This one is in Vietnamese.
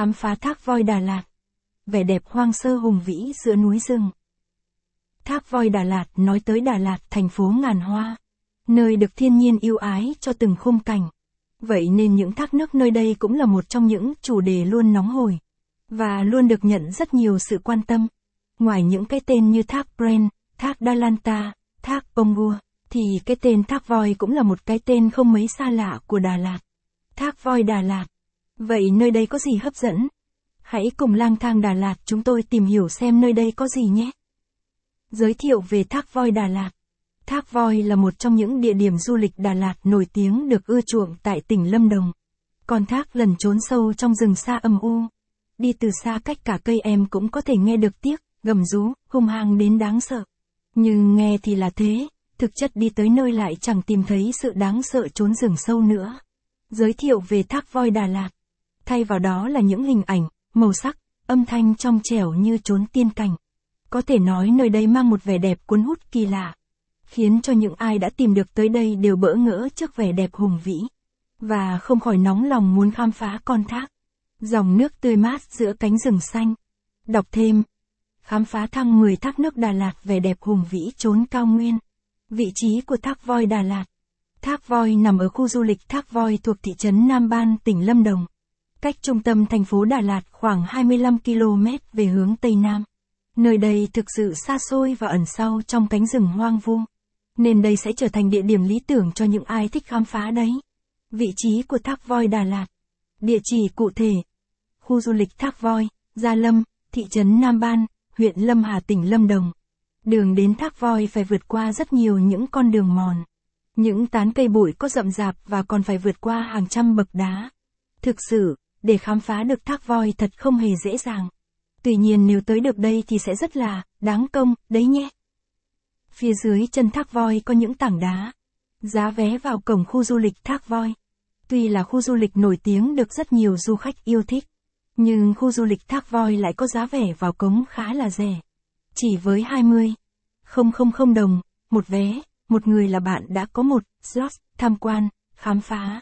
Khám phá thác voi Đà Lạt. Vẻ đẹp hoang sơ hùng vĩ giữa núi rừng. Thác voi Đà Lạt nói tới Đà Lạt thành phố ngàn hoa. Nơi được thiên nhiên yêu ái cho từng khung cảnh. Vậy nên những thác nước nơi đây cũng là một trong những chủ đề luôn nóng hổi. Và luôn được nhận rất nhiều sự quan tâm. Ngoài những cái tên như thác Bren, thác Dalanta, thác Pongua, thì cái tên thác voi cũng là một cái tên không mấy xa lạ của Đà Lạt. Thác voi Đà Lạt. Vậy nơi đây có gì hấp dẫn? Hãy cùng lang thang Đà Lạt chúng tôi tìm hiểu xem nơi đây có gì nhé. Giới thiệu về thác voi Đà Lạt. Thác voi là một trong những địa điểm du lịch Đà Lạt nổi tiếng được ưa chuộng tại tỉnh Lâm Đồng. Con thác lần trốn sâu trong rừng xa âm u. Đi từ xa cách cả cây em cũng có thể nghe được tiếc, gầm rú, hung hăng đến đáng sợ. Nhưng nghe thì là thế, thực chất đi tới nơi lại chẳng tìm thấy sự đáng sợ trốn rừng sâu nữa. Giới thiệu về thác voi Đà Lạt. Thay vào đó là những hình ảnh, màu sắc, âm thanh trong trẻo như trốn tiên cảnh. Có thể nói nơi đây mang một vẻ đẹp cuốn hút kỳ lạ. Khiến cho những ai đã tìm được tới đây đều bỡ ngỡ trước vẻ đẹp hùng vĩ. Và không khỏi nóng lòng muốn khám phá con thác. Dòng nước tươi mát giữa cánh rừng xanh. Đọc thêm. Khám phá thăng 10 thác nước Đà Lạt vẻ đẹp hùng vĩ trốn cao nguyên. Vị trí của thác voi Đà Lạt. Thác voi nằm ở khu du lịch Thác voi thuộc thị trấn Nam Ban, tỉnh Lâm Đồng. Cách trung tâm thành phố Đà Lạt khoảng 25 km về hướng Tây Nam. Nơi đây thực sự xa xôi và ẩn sâu trong cánh rừng hoang vu. Nên đây sẽ trở thành địa điểm lý tưởng cho những ai thích khám phá đấy. Vị trí của Thác voi Đà Lạt. Địa chỉ cụ thể. Khu du lịch Thác voi, Gia Lâm, thị trấn Nam Ban, huyện Lâm Hà tỉnh Lâm Đồng. Đường đến Thác voi phải vượt qua rất nhiều những con đường mòn. Những tán cây bụi có rậm rạp và còn phải vượt qua hàng trăm bậc đá. Thực sự, để khám phá được thác voi thật không hề dễ dàng. Tuy nhiên nếu tới được đây thì sẽ rất là, đáng công, đấy nhé. Phía dưới chân thác voi có những tảng đá. Giá vé vào cổng khu du lịch thác voi. Tuy là khu du lịch nổi tiếng được rất nhiều du khách yêu thích. Nhưng khu du lịch thác voi lại có giá vé vào cống khá là rẻ. Chỉ với 20. Không không không đồng, một vé, một người là bạn đã có một slot tham quan, khám phá.